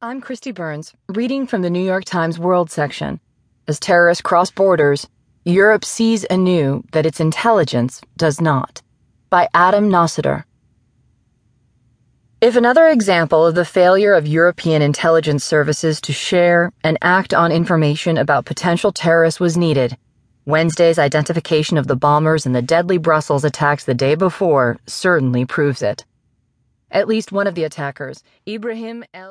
I'm Kristi Burns, reading from the New York Times World section. As terrorists cross borders, Europe sees anew that its intelligence does not. By Adam Nossiter. If another example of the failure of European intelligence services to share and act on information about potential terrorists was needed, Wednesday's identification of the bombers in the deadly Brussels attacks the day before certainly proves it. At least one of the attackers, Ibrahim El